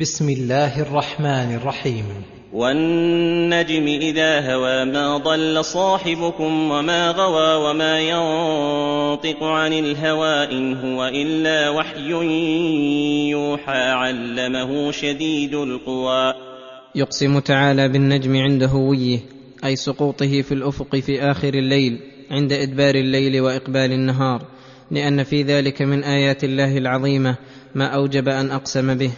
بسم الله الرحمن الرحيم. والنجم إذا هوى ما ضل صاحبكم وما غوى وما ينطق عن الهوى إن هو إلا وحي يوحى علمه شديد القوى. يقسم تعالى بالنجم عند هويه أي سقوطه في الأفق في آخر الليل عند إدبار الليل وإقبال النهار لأن في ذلك من آيات الله العظيمة ما أوجب أن أقسم به.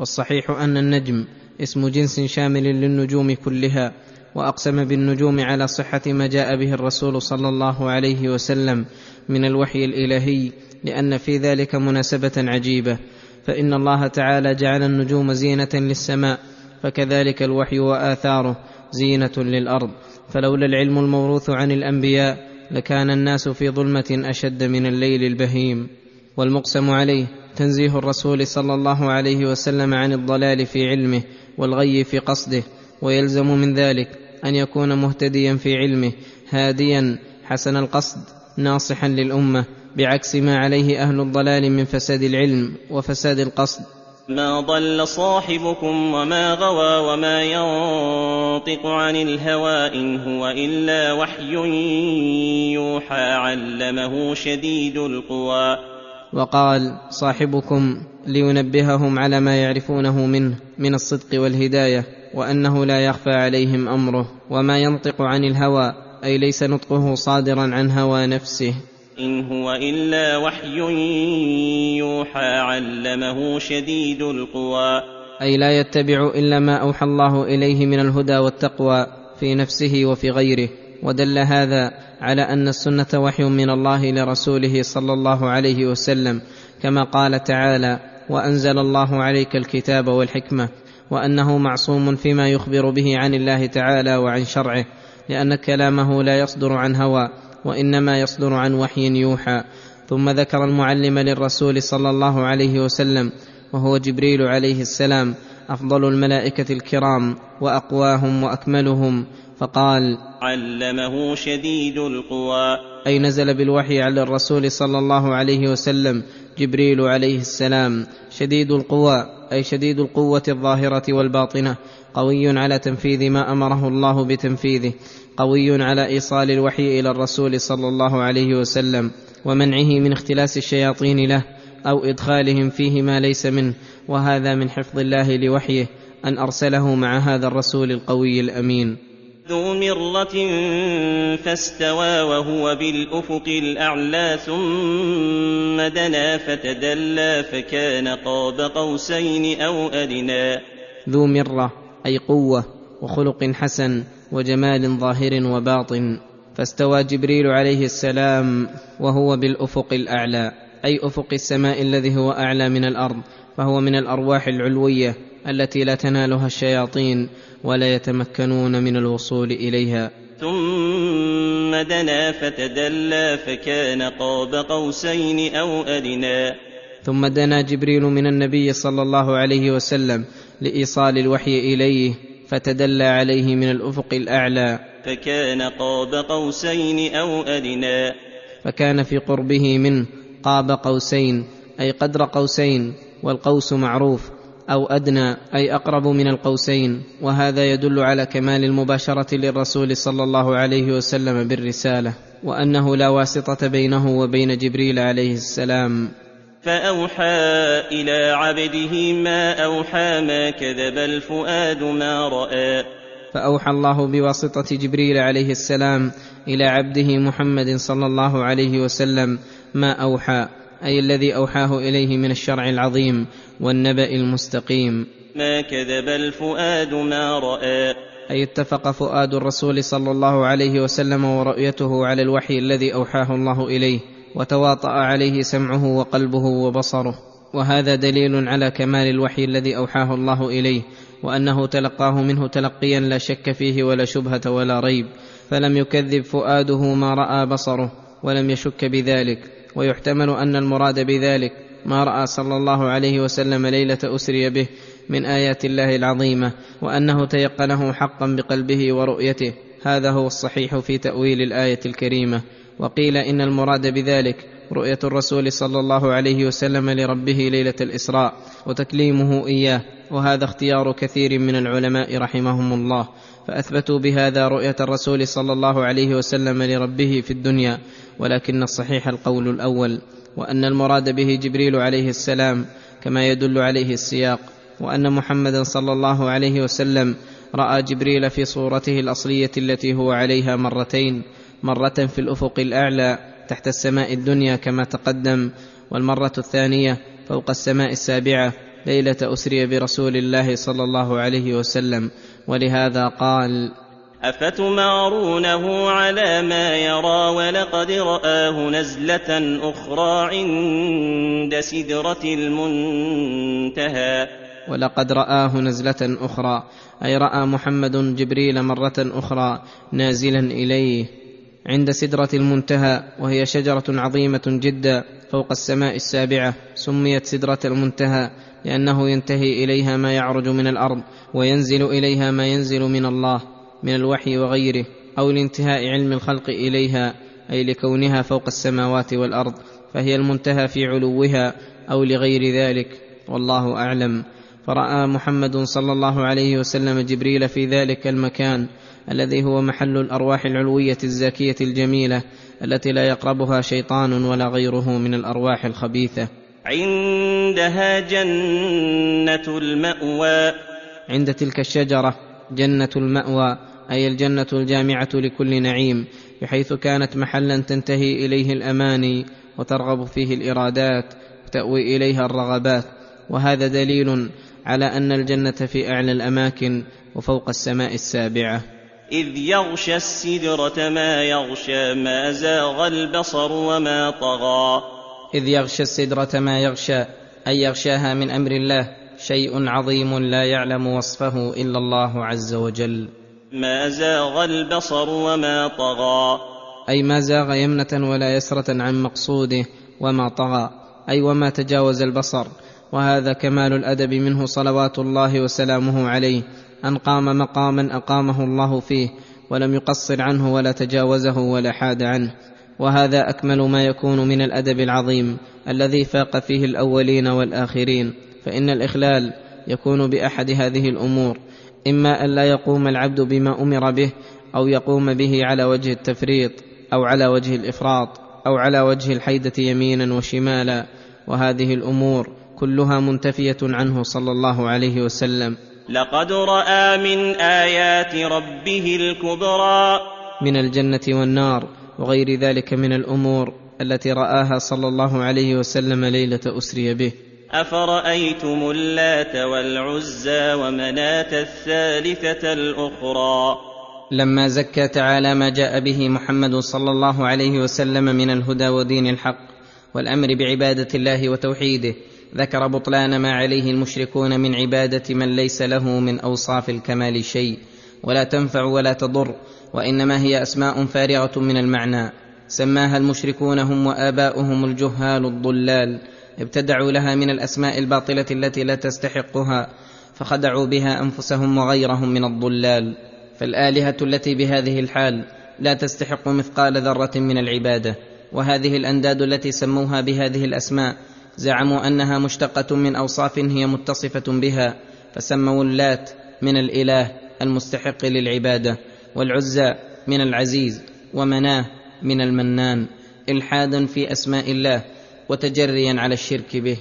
والصحيح أن النجم اسم جنس شامل للنجوم كلها وأقسم بالنجوم على صحة ما جاء به الرسول صلى الله عليه وسلم من الوحي الإلهي لأن في ذلك مناسبة عجيبة. فإن الله تعالى جعل النجوم زينة للسماء فكذلك الوحي وآثاره زينة للأرض. فلولا العلم الموروث عن الأنبياء لكان الناس في ظلمة أشد من الليل البهيم. والمقسم عليه تنزيه الرسول صلى الله عليه وسلم عن الضلال في علمه والغي في قصده ويلزم من ذلك أن يكون مهتديا في علمه هاديا حسن القصد ناصحا للأمة بعكس ما عليه أهل الضلال من فساد العلم وفساد القصد. ما ضل صاحبكم وما غوى وما ينطق عن الهوى إن هو إلا وحي يوحى علمه شديد القوى. وقال صاحبكم لينبههم على ما يعرفونه منه من الصدق والهداية وأنه لا يخفى عليهم أمره وما ينطق عن الهوى أي ليس نطقه صادرا عن هوى نفسه. إن هو إلا وحي يوحى علمه شديد القوى. أي لا يتبع إلا ما أوحى الله إليه من الهدى والتقوى في نفسه وفي غيره. ودل هذا على أن السنة وحي من الله لرسوله صلى الله عليه وسلم كما قال تعالى وأنزل الله عليك الكتاب والحكمة وأنه معصوم فيما يخبر به عن الله تعالى وعن شرعه لأن كلامه لا يصدر عن هوى وإنما يصدر عن وحي يوحى. ثم ذكر المعلم للرسول صلى الله عليه وسلم وهو جبريل عليه السلام أفضل الملائكة الكرام وأقواهم وأكملهم فقال علمه شديد القوى. أي نزل بالوحي على الرسول صلى الله عليه وسلم جبريل عليه السلام. شديد القوى أي شديد القوة الظاهرة والباطنة. قوي على تنفيذ ما أمره الله بتنفيذه. قوي على إيصال الوحي إلى الرسول صلى الله عليه وسلم ومنعه من اختلاس الشياطين له. أو إدخالهم فيه ما ليس منه وهذا من حفظ الله لوحيه أن أرسله مع هذا الرسول القوي الأمين. ذو مرة فاستوى وهو بالأفق الأعلى ثم دنا فتدلى فكان قاب قوسين أو أدنى. ذو مرة أي قوة وخلق حسن وجمال ظاهر وباطن. فاستوى جبريل عليه السلام وهو بالأفق الأعلى. أي أفق السماء الذي هو أعلى من الأرض فهو من الأرواح العلوية التي لا تنالها الشياطين ولا يتمكنون من الوصول إليها. ثم دنا فتدلى فكان قاب قوسين أو أدنى. ثم دنا جبريل من النبي صلى الله عليه وسلم لإيصال الوحي إليه فتدلى عليه من الأفق الأعلى. فكان قاب قوسين أو أدنى. فكان في قربه منه قاب قوسين أي قدر قوسين والقوس معروف أو أدنى أي أقرب من القوسين وهذا يدل على كمال المباشرة للرسول صلى الله عليه وسلم بالرسالة وأنه لا واسطة بينه وبين جبريل عليه السلام. فأوحى إلى عبده ما أوحى ما كذب الفؤاد ما رأى. فأوحى الله بواسطة جبريل عليه السلام إلى عبده محمد صلى الله عليه وسلم ما أوحى أي الذي أوحاه إليه من الشرع العظيم والنبأ المستقيم. ما كذب الفؤاد ما رأى. أي اتفق فؤاد الرسول صلى الله عليه وسلم ورؤيته على الوحي الذي أوحاه الله إليه وتواطأ عليه سمعه وقلبه وبصره. وهذا دليل على كمال الوحي الذي أوحاه الله إليه وأنه تلقاه منه تلقيا لا شك فيه ولا شبهة ولا ريب فلم يكذب فؤاده ما رأى بصره ولم يشك بذلك ويحتمل أن المراد بذلك ما رأى صلى الله عليه وسلم ليلة أسري به من آيات الله العظيمة وأنه تيقنه حقا بقلبه ورؤيته. هذا هو الصحيح في تأويل الآية الكريمة. وقيل إن المراد بذلك رؤية الرسول صلى الله عليه وسلم لربه ليلة الإسراء وتكليمه إياه وهذا اختيار كثير من العلماء رحمهم الله. فأثبتوا بهذا رؤية الرسول صلى الله عليه وسلم لربه في الدنيا ولكن الصحيح القول الأول وأن المراد به جبريل عليه السلام كما يدل عليه السياق وأن محمدا صلى الله عليه وسلم رأى جبريل في صورته الأصلية التي هو عليها مرتين مرة في الأفق الأعلى تحت السماء الدنيا كما تقدم والمرة الثانية فوق السماء السابعة ليلة أسري برسول الله صلى الله عليه وسلم. ولهذا قال افتمارونه على ما يرى ولقد راه نزله أخرى عند سدره المنتهى. ولقد رآه نزلة أخرى أي رأى محمد جبريل مرة أخرى نازلا إليه. عند سدرة المنتهى وهي شجرة عظيمة جدا فوق السماء السابعة سميت سدرة المنتهى لأنه ينتهي إليها ما يعرج من الأرض وينزل إليها ما ينزل من الله من الوحي وغيره أو لانتهاء علم الخلق إليها أي لكونها فوق السماوات والأرض فهي المنتهى في علوها أو لغير ذلك والله أعلم. فرأى محمد صلى الله عليه وسلم جبريل في ذلك المكان الذي هو محل الأرواح العلوية الزاكية الجميلة التي لا يقربها شيطان ولا غيره من الأرواح الخبيثة. عندها جنة المأوى. عند تلك الشجرة جنة المأوى أي الجنة الجامعة لكل نعيم بحيث كانت محلا تنتهي إليه الأماني وترغب فيه الإرادات وتأوي إليها الرغبات. وهذا دليل على أن الجنة في أعلى الأماكن وفوق السماء السابعة. إذ يغشى السدرة ما يغشى ما زاغ البصر وما طغى. إذ يغشى السدرة ما يغشى أي يغشاها من أمر الله شيء عظيم لا يعلم وصفه إلا الله عز وجل. ما زاغ البصر وما طغى. أي ما زاغ يمنة ولا يسرة عن مقصوده وما طغى أي وما تجاوز البصر. وهذا كمال الأدب منه صلوات الله وسلامه عليه. أن قام مقاما أقامه الله فيه ولم يقصر عنه ولا تجاوزه ولا حاد عنه. وهذا أكمل ما يكون من الأدب العظيم الذي فاق فيه الأولين والآخرين. فإن الإخلال يكون بأحد هذه الأمور إما أن لا يقوم العبد بما أمر به أو يقوم به على وجه التفريط أو على وجه الإفراط أو على وجه الحيدة يمينا وشمالا. وهذه الأمور كلها منتفية عنه صلى الله عليه وسلم. لقد رأى من آيات ربه الكبرى. من الجنة والنار وغير ذلك من الأمور التي رآها صلى الله عليه وسلم ليلة أسري به. أفرأيتم اللات والعزى ومناة الثالثة الأخرى؟ لما زكى تعالى ما جاء به محمد صلى الله عليه وسلم من الهدى ودين الحق والأمر بعبادة الله وتوحيده ذكر بطلان ما عليه المشركون من عبادة من ليس له من أوصاف الكمال شيء ولا تنفع ولا تضر وإنما هي أسماء فارغة من المعنى. سماها المشركون هم وآباؤهم الجهال الضلال. ابتدعوا لها من الأسماء الباطلة التي لا تستحقها فخدعوا بها أنفسهم وغيرهم من الضلال. فالآلهة التي بهذه الحال لا تستحق مثقال ذرة من العبادة وهذه الأنداد التي سموها بهذه الأسماء زعموا أنها مشتقة من أوصاف هي متصفة بها فسموا اللات من الإله المستحق للعبادة والعزى من العزيز ومناه من المنان الحادا في أسماء الله وتجريا على الشرك به.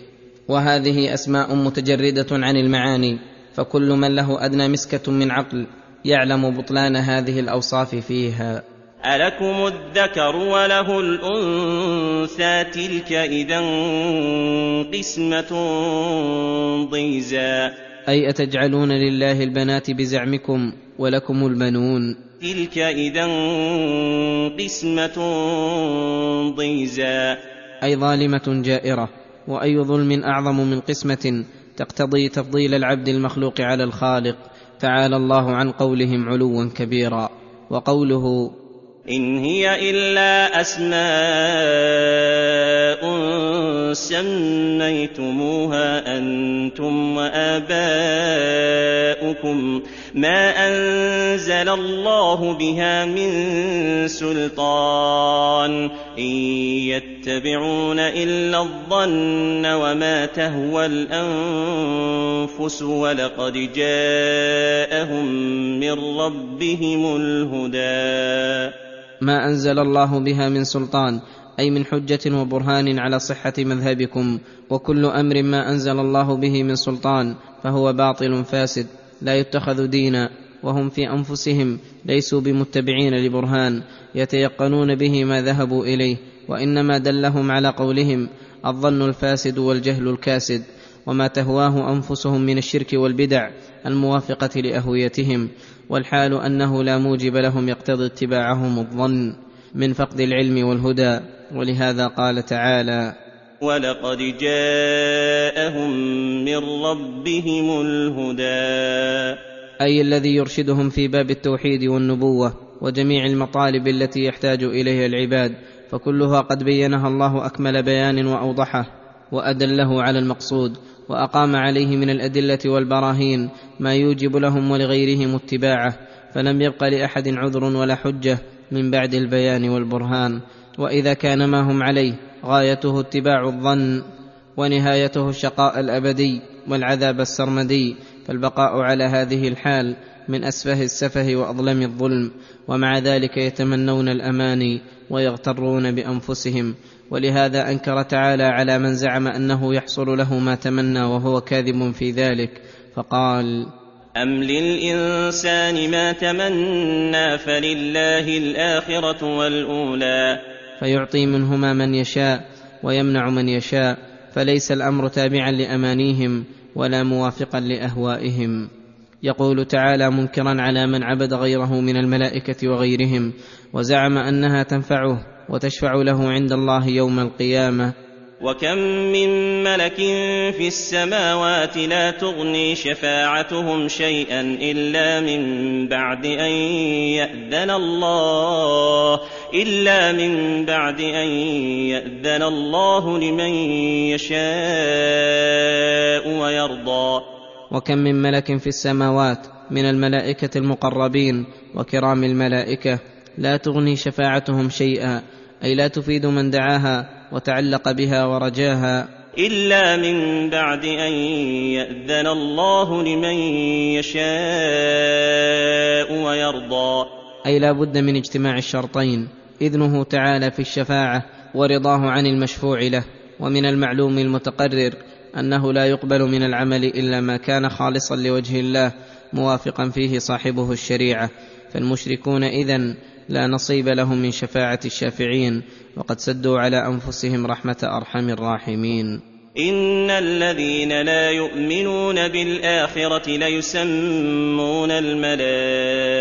وهذه أسماء متجردة عن المعاني فكل من له أدنى مسكة من عقل يعلم بطلان هذه الأوصاف فيها. ألكم الذكر وله الأنثى تلك إذا قسمة ضيزى أي أتجعلون لله البنات بزعمكم ولكم البنون تلك إذا قسمة ضيزى أي ظالمة جائرة وأي ظلم أعظم من قسمة تقتضي تفضيل العبد المخلوق على الخالق تعالى الله عن قولهم علوا كبيرا وقوله إن هي إلا أسماء سميتموها أنتم وآباؤكم ما أنزل الله بها من سلطان إن يتبعون إلا الظن وما تهوى الأنفس ولقد جاءهم من ربهم الهدى ما أنزل الله بها من سلطان أي من حجة وبرهان على صحة مذهبكم وكل أمر ما أنزل الله به من سلطان فهو باطل فاسد لا يتخذ دينا وهم في أنفسهم ليسوا بمتبعين لبرهان يتيقنون به ما ذهبوا إليه وإنما دلهم على قولهم الظن الفاسد والجهل الكاسد وما تهواه أنفسهم من الشرك والبدع الموافقة لأهويتهم. والحال أنه لا موجب لهم يقتضي اتباعهم الظن من فقد العلم والهدى ولهذا قال تعالى ولقد جاءهم من ربهم الهدى. أي الذي يرشدهم في باب التوحيد والنبوة وجميع المطالب التي يحتاج إليها العباد فكلها قد بينها الله أكمل بيان وأوضحه وأدله على المقصود. وأقام عليه من الأدلة والبراهين ما يوجب لهم ولغيرهم اتباعه فلم يبق لأحد عذر ولا حجة من بعد البيان والبرهان. وإذا كان ما هم عليه غايته اتباع الظن ونهايته الشقاء الأبدي والعذاب السرمدي فالبقاء على هذه الحال من أسفه السفه وأظلم الظلم ومع ذلك يتمنون الاماني ويغترون بأنفسهم. ولهذا أنكر تعالى على من زعم أنه يحصل له ما تمنى وهو كاذب في ذلك فقال أم للإنسان ما تمنى فلله الآخرة والأولى. فيعطي منهما من يشاء ويمنع من يشاء فليس الأمر تابعا لأمانيهم ولا موافقا لأهوائهم. يقول تعالى منكرا على من عبد غيره من الملائكة وغيرهم وزعم أنها تنفعه وتشفع له عند الله يوم القيامة. وكم من ملك في السماوات لا تغني شفاعتهم شيئا إلا من بعد أن يأذن الله إلا من بعد أن يأذن الله لمن يشاء ويرضى. وكم من ملك في السماوات من الملائكة المقربين وكرام الملائكة. لا تغني شفاعتهم شيئا أي لا تفيد من دعاها وتعلق بها ورجاها. إلا من بعد أن يأذن الله لمن يشاء ويرضى. أي لا بد من اجتماع الشرطين إذنه تعالى في الشفاعة ورضاه عن المشفوع له ومن المعلوم المتقرر أنه لا يقبل من العمل إلا ما كان خالصا لوجه الله موافقا فيه صاحبه الشريعة. فالمشركون إذن لا نصيب لهم من شفاعة الشافعين وقد سدوا على أنفسهم رحمة أرحم الراحمين. إن الذين لا يؤمنون بالآخرة ليسمون الملائكة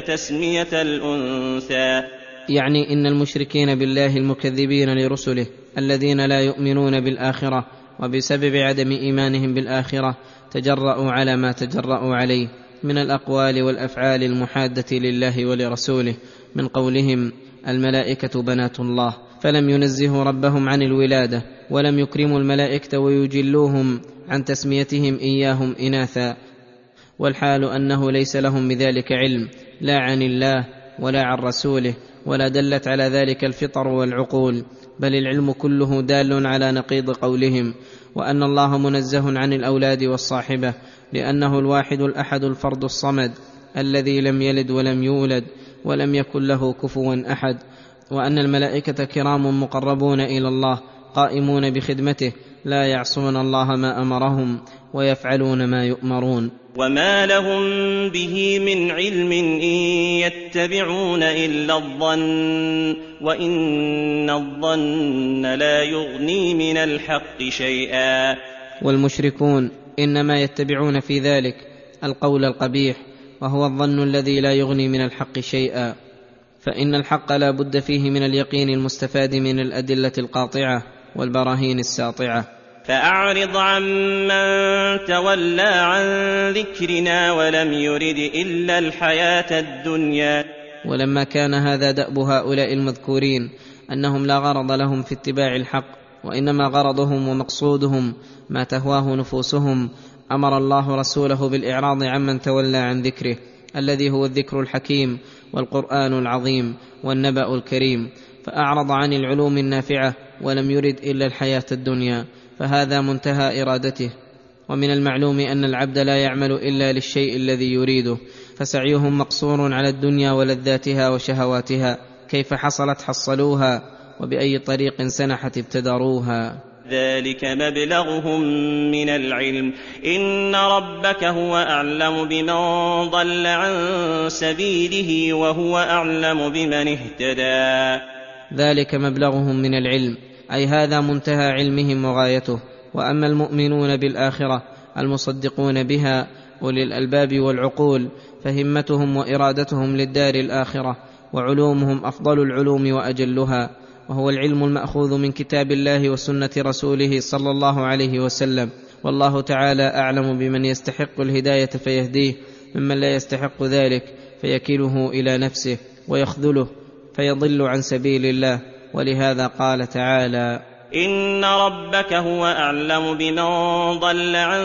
تسمية الأنثى. يعني إن المشركين بالله المكذبين لرسله الذين لا يؤمنون بالآخرة وبسبب عدم إيمانهم بالآخرة تجرأوا على ما تجرأوا عليه من الأقوال والأفعال المحادة لله ولرسوله من قولهم الملائكة بنات الله فلم ينزهوا ربهم عن الولادة ولم يكرموا الملائكة ويجلوهم عن تسميتهم إياهم إناثا والحال أنه ليس لهم بذلك علم لا عن الله ولا عن رسوله ولا دلت على ذلك الفطر والعقول. بل العلم كله دال على نقيض قولهم وأن الله منزه عن الأولاد والصاحبة لأنه الواحد الأحد الفرد الصمد الذي لم يلد ولم يولد ولم يكن له كفوا أحد وأن الملائكة كرام مقربون إلى الله قائمون بخدمته لا يعصون الله ما أمرهم ويفعلون ما يؤمرون. وما لهم به من علم ان يتبعون الا الظن وان الظن لا يغني من الحق شيئا. والمشركون إنما يتبعون في ذلك القول القبيح وهو الظن الذي لا يغني من الحق شيئا. فإن الحق لا بد فيه من اليقين المستفاد من الأدلة القاطعة والبراهين الساطعة. فأعرض عمن تولى عن ذكرنا ولم يرد إلا الحياة الدنيا. ولما كان هذا دأب هؤلاء المذكورين أنهم لا غرض لهم في اتباع الحق وإنما غرضهم ومقصودهم ما تهواه نفوسهم أمر الله رسوله بالإعراض عمن تولى عن ذكره الذي هو الذكر الحكيم والقرآن العظيم والنبأ الكريم فأعرض عن العلوم النافعة ولم يرد إلا الحياة الدنيا. فهذا منتهى إرادته. ومن المعلوم أن العبد لا يعمل إلا للشيء الذي يريده. فسعيهم مقصور على الدنيا ولذاتها وشهواتها. كيف حصلت حصلوها؟ وبأي طريق سنحت ابتدروها؟ ذلك مبلغهم من العلم. إن ربك هو أعلم بمن ضل عن سبيله وهو أعلم بمن اهتدى. ذلك مبلغهم من العلم. أي هذا منتهى علمهم وغايته. وأما المؤمنون بالآخرة المصدقون بها أولي الألباب والعقول فهمتهم وإرادتهم للدار الآخرة وعلومهم أفضل العلوم وأجلها. وهو العلم المأخوذ من كتاب الله وسنة رسوله صلى الله عليه وسلم. والله تعالى أعلم بمن يستحق الهداية فيهديه ممن لا يستحق ذلك فيكله إلى نفسه ويخذله فيضل عن سبيل الله. ولهذا قال تعالى إن ربك هو أعلم بمن ضل عن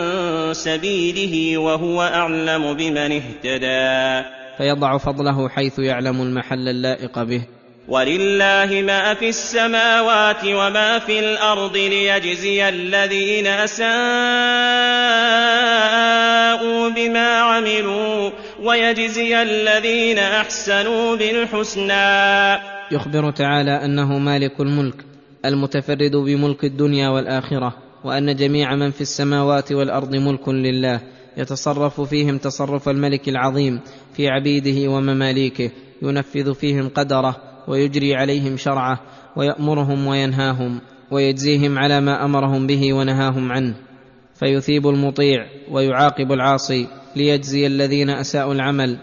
سبيله وهو أعلم بمن اهتدى. فيضع فضله حيث يعلم المحل اللائق به. ولله ما في السماوات وما في الأرض ليجزي الذين أساءوا بما عملوا ويجزي الذين أحسنوا بالحسنى. يخبر تعالى أنه مالك الملك المتفرد بملك الدنيا والآخرة وأن جميع من في السماوات والأرض ملك لله يتصرف فيهم تصرف الملك العظيم في عبيده ومماليكه ينفذ فيهم قدره ويجري عليهم شرعه ويأمرهم وينهاهم ويجزيهم على ما أمرهم به ونهاهم عنه. فيثيب المطيع ويعاقب العاصي ليجزي الذين أساءوا العمل.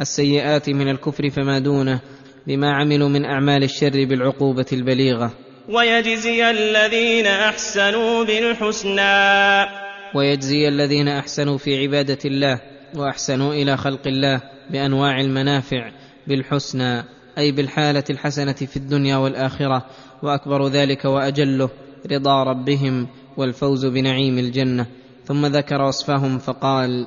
السيئات من الكفر فما دونه بما عملوا من أعمال الشر بالعقوبة البليغة. ويجزي الذين أحسنوا بالحسنى. ويجزي الذين أحسنوا في عبادة الله وأحسنوا إلى خلق الله بأنواع المنافع بالحسنى أي بالحالة الحسنة في الدنيا والآخرة وأكبر ذلك وأجله رضا ربهم والفوز بنعيم الجنة. ثم ذكر وصفهم فقال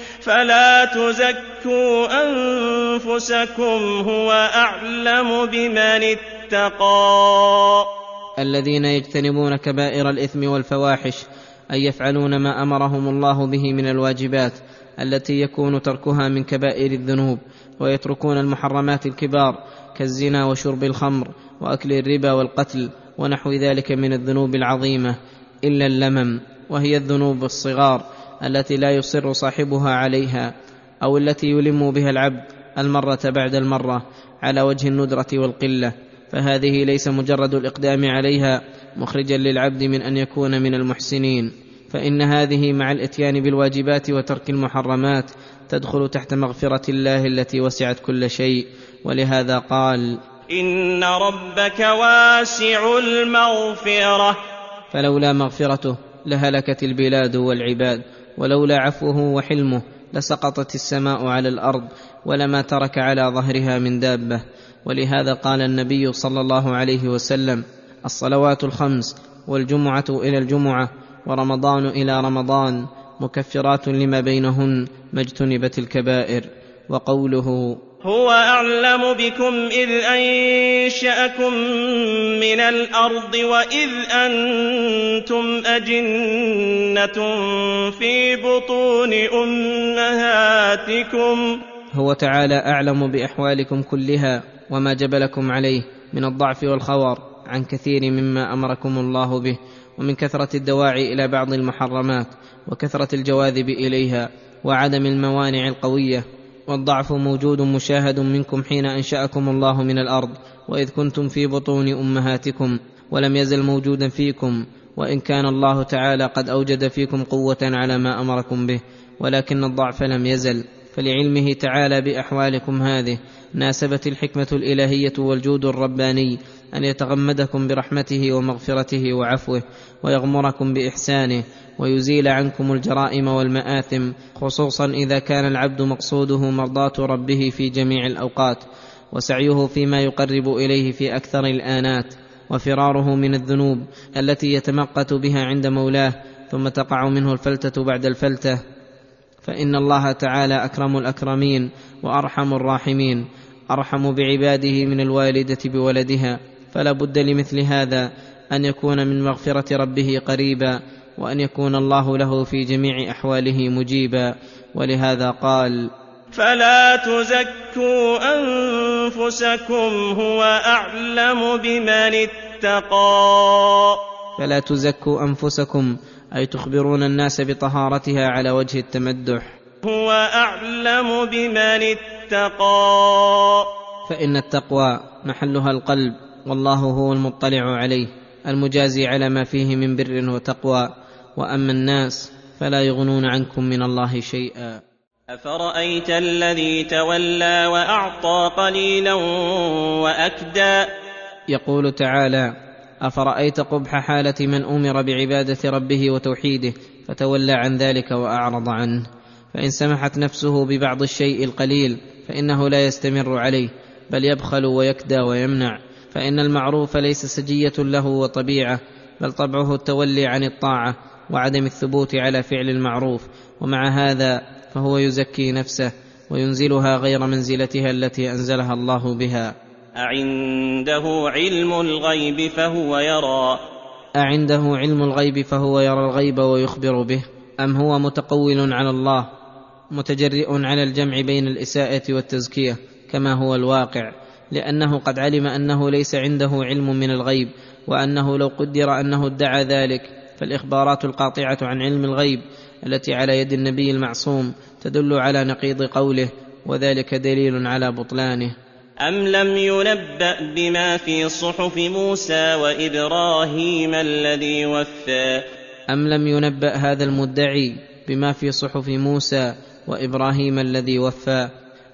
فلا تزكوا أنفسكم هو أعلم بمن اتقى. الذين يجتنبون كبائر الإثم والفواحش اي يفعلون ما أمرهم الله به من الواجبات التي يكون تركها من كبائر الذنوب ويتركون المحرمات الكبار كالزنا وشرب الخمر وأكل الربا والقتل ونحو ذلك من الذنوب العظيمة إلا اللمم وهي الذنوب الصغار. التي لا يصر صاحبها عليها أو التي يلم بها العبد المرة بعد المرة على وجه الندرة والقلة. فهذه ليس مجرد الإقدام عليها مخرجا للعبد من أن يكون من المحسنين. فإن هذه مع الإتيان بالواجبات وترك المحرمات تدخل تحت مغفرة الله التي وسعت كل شيء. ولهذا قال إن ربك واسع المغفرة. فلولا مغفرته لهلكت البلاد والعباد. ولولا عفوه وحلمه لسقطت السماء على الأرض ولما ترك على ظهرها من دابة. ولهذا قال النبي صلى الله عليه وسلم الصلوات الخمس والجمعة إلى الجمعة ورمضان إلى رمضان مكفرات لما بينهن ما اجتنبت الكبائر. وقوله هو أعلم بكم إذ أنشأكم من الأرض وإذ أنتم أجنة في بطون أمهاتكم. هو تعالى أعلم بأحوالكم كلها وما جبلكم عليه من الضعف والخور عن كثير مما أمركم الله به ومن كثرة الدواعي إلى بعض المحرمات وكثرة الجواذب إليها وعدم الموانع القوية والضعف موجود مشاهد منكم حين أنشأكم الله من الأرض وإذ كنتم في بطون أمهاتكم ولم يزل موجودا فيكم وإن كان الله تعالى قد أوجد فيكم قوة على ما أمركم به ولكن الضعف لم يزل. فلعلمه تعالى بأحوالكم هذه ناسبت الحكمة الإلهية والجود الرباني أن يتغمدكم برحمته ومغفرته وعفوه ويغمركم بإحسانه ويزيل عنكم الجرائم والمآثم خصوصا إذا كان العبد مقصوده مرضاة ربه في جميع الأوقات وسعيه فيما يقرب إليه في أكثر الآنات وفراره من الذنوب التي يتمقت بها عند مولاه ثم تقع منه الفلتة بعد الفلتة. فإن الله تعالى أكرم الأكرمين وأرحم الراحمين أرحم بعباده من الوالدة بولدها. فلا بد لمثل هذا أن يكون من مغفرة ربه قريبا وأن يكون الله له في جميع أحواله مجيبا ولهذا قال فلا تزكوا أنفسكم هو أعلم بمن اتقى. فلا تزكوا أنفسكم أي تخبرون الناس بطهارتها على وجه التمدح. هو أعلم بمن اتقى. فإن التقوى محلها القلب. والله هو المطلع عليه المجازي على ما فيه من بر وتقوى. وأما الناس فلا يغنون عنكم من الله شيئا. افرايت الذي تولى واعطى قليلا واكدى؟ يقول تعالى افرايت قبح حاله من أمر بعباده ربه وتوحيده فتولى عن ذلك وأعرض عنه. فإن سمحت نفسه ببعض الشيء القليل فإنه لا يستمر عليه بل يبخل ويكدى ويمنع. فإن المعروف ليس سجية له وطبيعة بل طبعه التولي عن الطاعة وعدم الثبوت على فعل المعروف. ومع هذا فهو يزكي نفسه وينزلها غير منزلتها التي أنزلها الله بها. أعنده علم الغيب فهو يرى. أعنده علم الغيب فهو يرى الغيب ويخبر به. أم هو متقول على الله متجرئ على الجمع بين الإساءة والتزكية كما هو الواقع. لأنه قد علم أنه ليس عنده علم من الغيب وأنه لو قدر أنه ادعى ذلك فالإخبارات القاطعة عن علم الغيب التي على يد النبي المعصوم تدل على نقيض قوله وذلك دليل على بطلانه. أم لم ينبأ بما في صحف موسى وإبراهيم الذي وفى؟ أم لم ينبأ هذا المدعي بما في صحف موسى وإبراهيم الذي وفى؟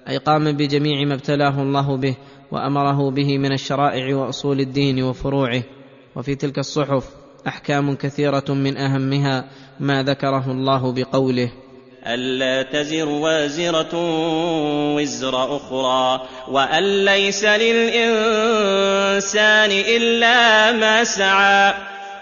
أي قام بجميع ما ابتلاه الله به وأمره به من الشرائع وأصول الدين وفروعه. وفي تلك الصحف أحكام كثيرة من أهمها ما ذكره الله بقوله. ألا تزر وازرة وزر أخرى وأن ليس للإنسان إلا ما سعى.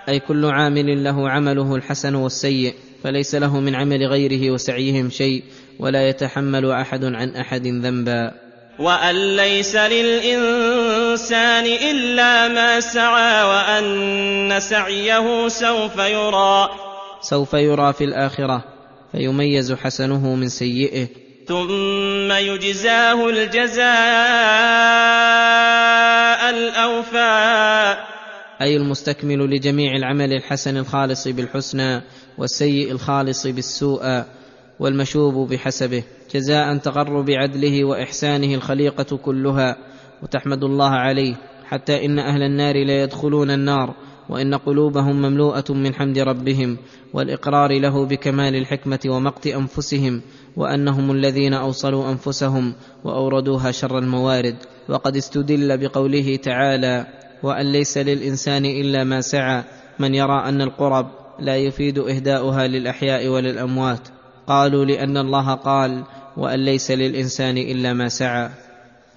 أي كل عامل له عمله الحسن والسيء فليس له من عمل غيره وسعيهم شيء ولا يتحمل أحد عن أحد ذنبا. وأن ليس للإنسان إلا ما سعى وأن سعيه سوف يرى. سوف يرى في الآخرة فيميز حسنه من سيئه. ثم يجزاه الجزاء الأوفى. أي المستكمل لجميع العمل الحسن الخالص بالحسنى والسيء الخالص بالسوء والمشوب بحسبه جزاء تقر بعدله وإحسانه الخليقة كلها وتحمد الله عليه حتى إن أهل النار لا يدخلون النار وإن قلوبهم مملوءة من حمد ربهم والإقرار له بكمال الحكمة ومقت أنفسهم وأنهم الذين أوصلوا أنفسهم وأوردوها شر الموارد وقد استدل بقوله تعالى وأن ليس للإنسان إلا ما سعى من يرى أن القرب لا يفيد إهداؤها للأحياء وللأموات قالوا لأن الله قال وأن ليس للإنسان إلا ما سعى.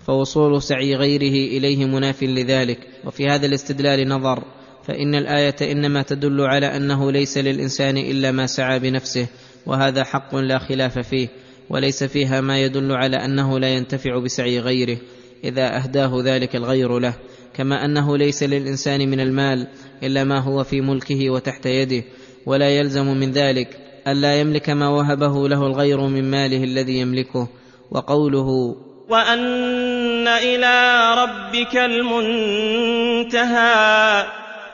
فوصول سعي غيره إليه مناف لذلك. وفي هذا الاستدلال نظر فإن الآية إنما تدل على أنه ليس للإنسان إلا ما سعى بنفسه وهذا حق لا خلاف فيه. وليس فيها ما يدل على أنه لا ينتفع بسعي غيره إذا أهداه ذلك الغير له. كما أنه ليس للإنسان من المال إلا ما هو في ملكه وتحت يده ولا يلزم من ذلك. الا يملك ما وهبه له الغير من ماله الذي يملكه وقوله وأن إلى ربك المنتهى.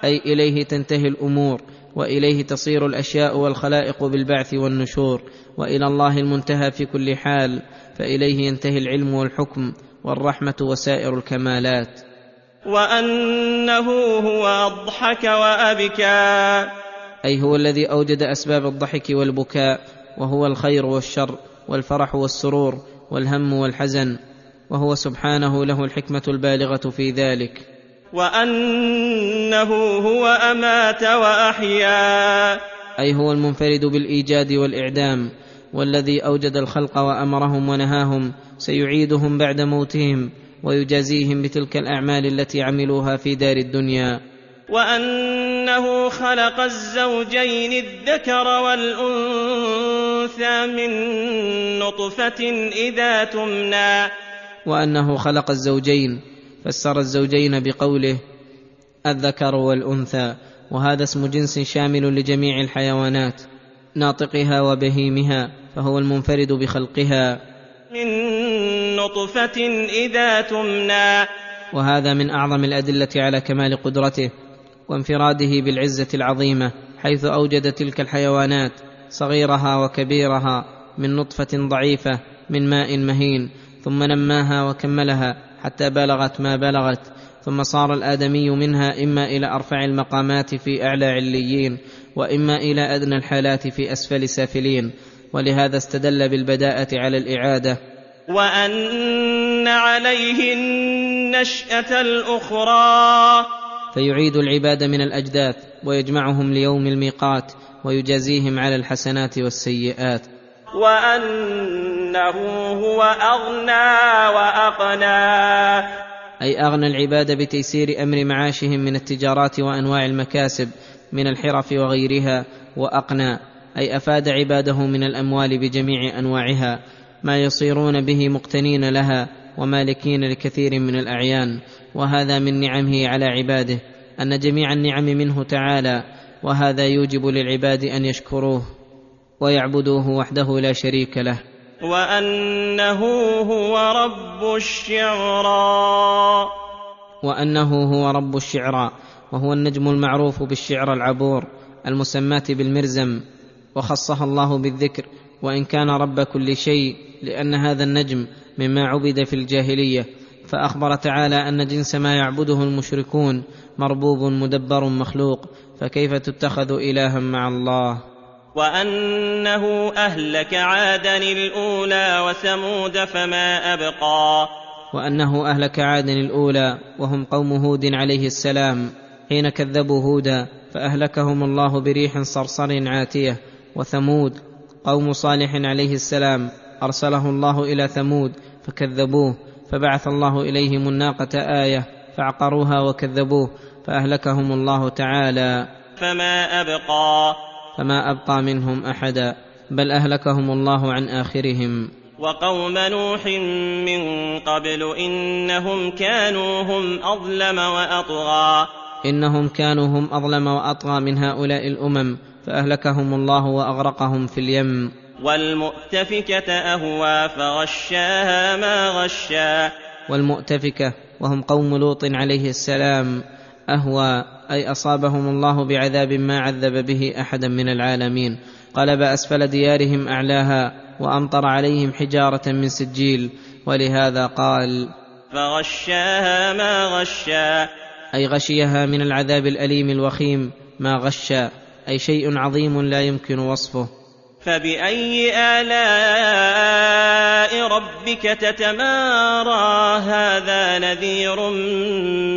أي إليه تنتهي الأمور وإليه تصير الأشياء والخلائق بالبعث والنشور وإلى الله المنتهى في كل حال فإليه ينتهي العلم والحكم والرحمة وسائر الكمالات. وأنه هو أضحك وأبكى. أي هو الذي أوجد أسباب الضحك والبكاء وهو الخير والشر والفرح والسرور والهم والحزن وهو سبحانه له الحكمة البالغة في ذلك. وأنه هو أمات وأحيا. أي هو المنفرد بالإيجاد والإعدام والذي أوجد الخلق وأمرهم ونهاهم سيعيدهم بعد موتهم ويجازيهم بتلك الأعمال التي عملوها في دار الدنيا. وأنه خلق الزوجين الذكر والأنثى من نطفة إذا تمنى. وأنه خلق الزوجين فسر الزوجين بقوله الذكر والأنثى وهذا اسم جنس شامل لجميع الحيوانات ناطقها وبهيمها فهو المنفرد بخلقها. من نطفة إذا تمنى. وهذا من أعظم الأدلة على كمال قدرته. وانفراده بالعزة العظيمة حيث أوجد تلك الحيوانات صغيرها وكبيرها من نطفة ضعيفة من ماء مهين ثم نماها وكملها حتى بلغت ما بلغت ثم صار الآدمي منها إما إلى أرفع المقامات في أعلى عليين وإما إلى أدنى الحالات في أسفل سافلين ولهذا استدل بالبداءة على الإعادة. وأن عليه النشأة الأخرى. فيعيد العباد من الأجداث ويجمعهم ليوم الميقات ويجازيهم على الحسنات والسيئات. وأنه هو أغنى وأقنى. أي أغنى العباد بتيسير أمر معاشهم من التجارات وأنواع المكاسب من الحرف وغيرها وأقنى. أي أفاد عباده من الأموال بجميع أنواعها. ما يصيرون به مقتنين لها ومالكين لكثير من الأعيان. وهذا من نعمه على عباده أن جميع النعم منه تعالى وهذا يوجب للعباد أن يشكروه ويعبدوه وحده لا شريك له. وأنه هو رب الشعرى وأنه هو رب الشعرى وهو النجم المعروف بالشعر العبور المسماه بالمرزم وخصها الله بالذكر وإن كان رب كل شيء لأن هذا النجم مما عبد في الجاهلية. فأخبر تعالى أن جنس ما يعبده المشركون مربوب مدبر مخلوق فكيف تتخذ إلها مع الله؟ وأنه أهلك عادا الأولى وثمود فما أبقى. وأنه أهلك عادا الأولى وهم قوم هود عليه السلام حين كذبوا هودا فأهلكهم الله بريح صرصر عاتية وثمود قوم صالح عليه السلام أرسله الله إلى ثمود فكذبوه فبعث الله إليهم الناقة آية فعقروها وكذبوه فأهلكهم الله تعالى. فما أبقى. فما أبقى منهم أحدا بل أهلكهم الله عن آخرهم. وقوم نوح من قبل إنهم كانوا هم أظلم وأطغى. إنهم كانوا هم أظلم وأطغى من هؤلاء الأمم فأهلكهم الله وأغرقهم في اليم. والمؤتفكة أهوى فغشاها ما غشا. والمؤتفكة وهم قوم لوط عليه السلام أهوى أي أصابهم الله بعذاب ما عذب به احدا من العالمين. قلب اسفل ديارهم أعلاها وأمطر عليهم حجارة من سجيل. ولهذا قال فغشاها ما غشا. أي غشيها من العذاب الأليم الوخيم ما غشا. أي شيء عظيم لا يمكن وصفه. فباي الاء ربك تتمارى هذا نذير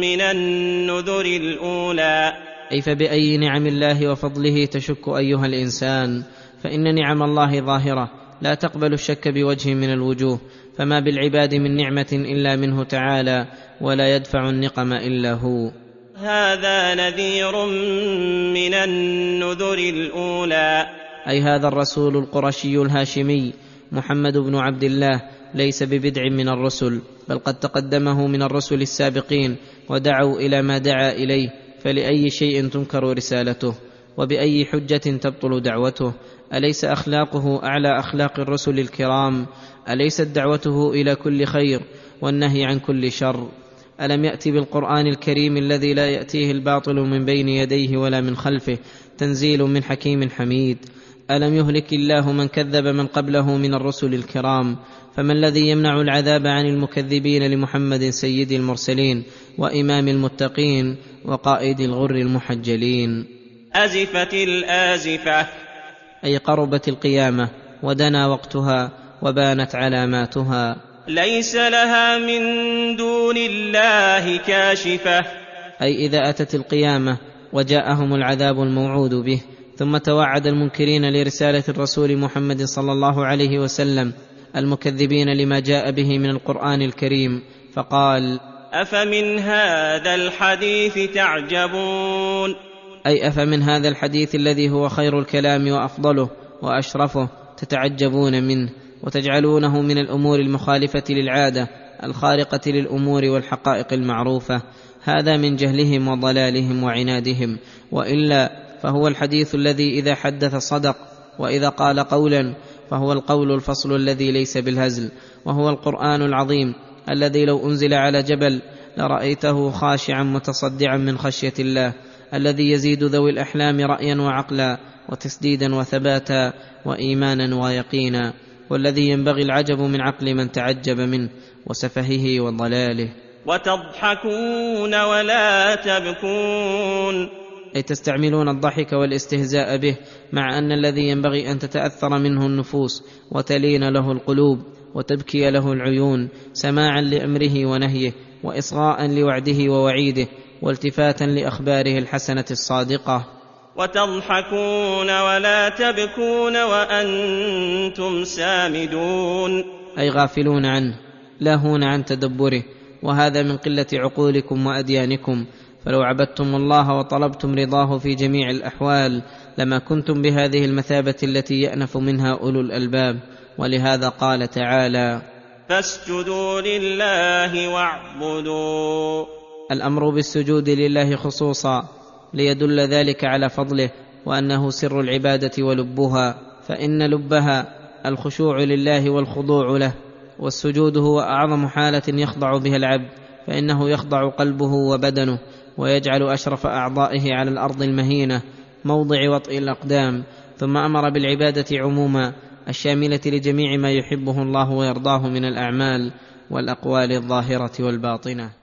من النذر الاولى أي فبأي نعم الله وفضله تشك أيها الإنسان؟ فإن نعم الله ظاهرة لا تقبل الشك بوجه من الوجوه فما بالعباد من نعمة إلا منه تعالى ولا يدفع النقم إلا هو. هذا نذير من النذر الأولى. أي هذا الرسول القرشي الهاشمي محمد بن عبد الله ليس ببدع من الرسل بل قد تقدمه من الرسل السابقين ودعوا إلى ما دعا إليه فلأي شيء تنكر رسالته وبأي حجة تبطل دعوته أليس أخلاقه أعلى أخلاق الرسل الكرام؟ أليست دعوته إلى كل خير والنهي عن كل شر؟ ألم يأت بالقرآن الكريم الذي لا يأتيه الباطل من بين يديه ولا من خلفه تنزيل من حكيم حميد؟ ألم يهلك الله من كذب من قبله من الرسل الكرام؟ فما الذي يمنع العذاب عن المكذبين لمحمد سيد المرسلين وإمام المتقين وقائد الغر المحجلين؟ أزفت الآزفة. أي قربت القيامة ودنا وقتها وبانت علاماتها. ليس لها من دون الله كاشفة. أي إذا أتت القيامة وجاءهم العذاب الموعود به ثم توعد المنكرين لرسالة الرسول محمد صلى الله عليه وسلم المكذبين لما جاء به من القرآن الكريم فقال أفمن هذا الحديث تعجبون؟ أي أفمن هذا الحديث الذي هو خير الكلام وأفضله وأشرفه تتعجبون منه وتجعلونه من الأمور المخالفة للعادة الخارقة للأمور والحقائق المعروفة هذا من جهلهم وضلالهم وعنادهم وإلا فهو الحديث الذي إذا حدث صدق وإذا قال قولا فهو القول الفصل الذي ليس بالهزل وهو القرآن العظيم الذي لو أنزل على جبل لرأيته خاشعا متصدعا من خشية الله الذي يزيد ذوي الأحلام رأيا وعقلا وتسديدا وثباتا وإيمانا ويقينا والذي ينبغي العجب من عقل من تعجب منه وسفهه وضلاله. وتضحكون ولا تبكون أي تستعملون الضحك والاستهزاء به مع أن الذي ينبغي أن تتأثر منه النفوس وتلين له القلوب وتبكي له العيون سماعا لأمره ونهيه واصغاء لوعده ووعيده والتفاتا لأخباره الحسنة الصادقة. وتضحكون ولا تبكون وأنتم سامدون. أي غافلون عنه لاهون عن تدبره وهذا من قلة عقولكم وأديانكم. فلو عبدتم الله وطلبتم رضاه في جميع الأحوال لما كنتم بهذه المثابة التي يأنف منها أولو الألباب ولهذا قال تعالى فاسجدوا لله واعبدوا. الأمر بالسجود لله خصوصا ليدل ذلك على فضله وأنه سر العبادة ولبها فإن لبها الخشوع لله والخضوع له والسجود هو أعظم حالة يخضع بها العبد فإنه يخضع قلبه وبدنه. ويجعل أشرف أعضائه على الأرض المهينة موضع وطئ الأقدام ثم أمر بالعبادة عموما الشاملة لجميع ما يحبه الله ويرضاه من الأعمال والأقوال الظاهرة والباطنة.